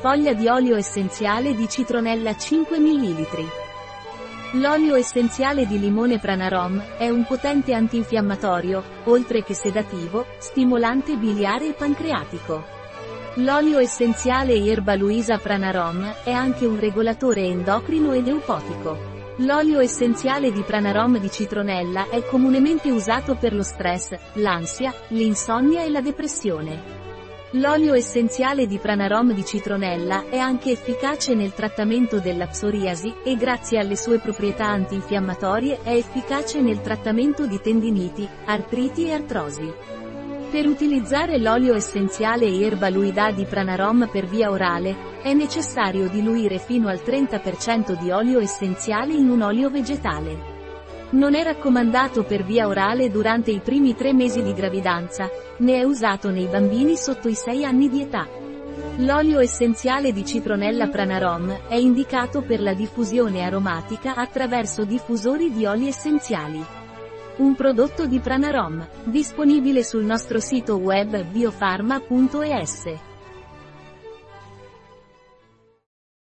Foglia di olio essenziale di citronella 5 ml. L'olio essenziale di limone Pranarom è un potente antinfiammatorio, oltre che sedativo, stimolante biliare e pancreatico. L'olio essenziale Erba Luisa Pranarom è anche un regolatore endocrino ed eupotico. L'olio essenziale di Pranarom di citronella è comunemente usato per lo stress, l'ansia, l'insonnia e la depressione. L'olio essenziale di Pranarom di citronella è anche efficace nel trattamento della psoriasi, e grazie alle sue proprietà antinfiammatorie è efficace nel trattamento di tendiniti, artriti e artrosi. Per utilizzare l'olio essenziale Erba Luida di Pranarom per via orale, è necessario diluire fino al 30% di olio essenziale in un olio vegetale. Non è raccomandato per via orale durante i primi tre mesi di gravidanza, né è usato nei bambini sotto i 6 anni di età. L'olio essenziale di citronella Pranarom è indicato per la diffusione aromatica attraverso diffusori di oli essenziali. Un prodotto di Pranarom, disponibile sul nostro sito web biofarma.es.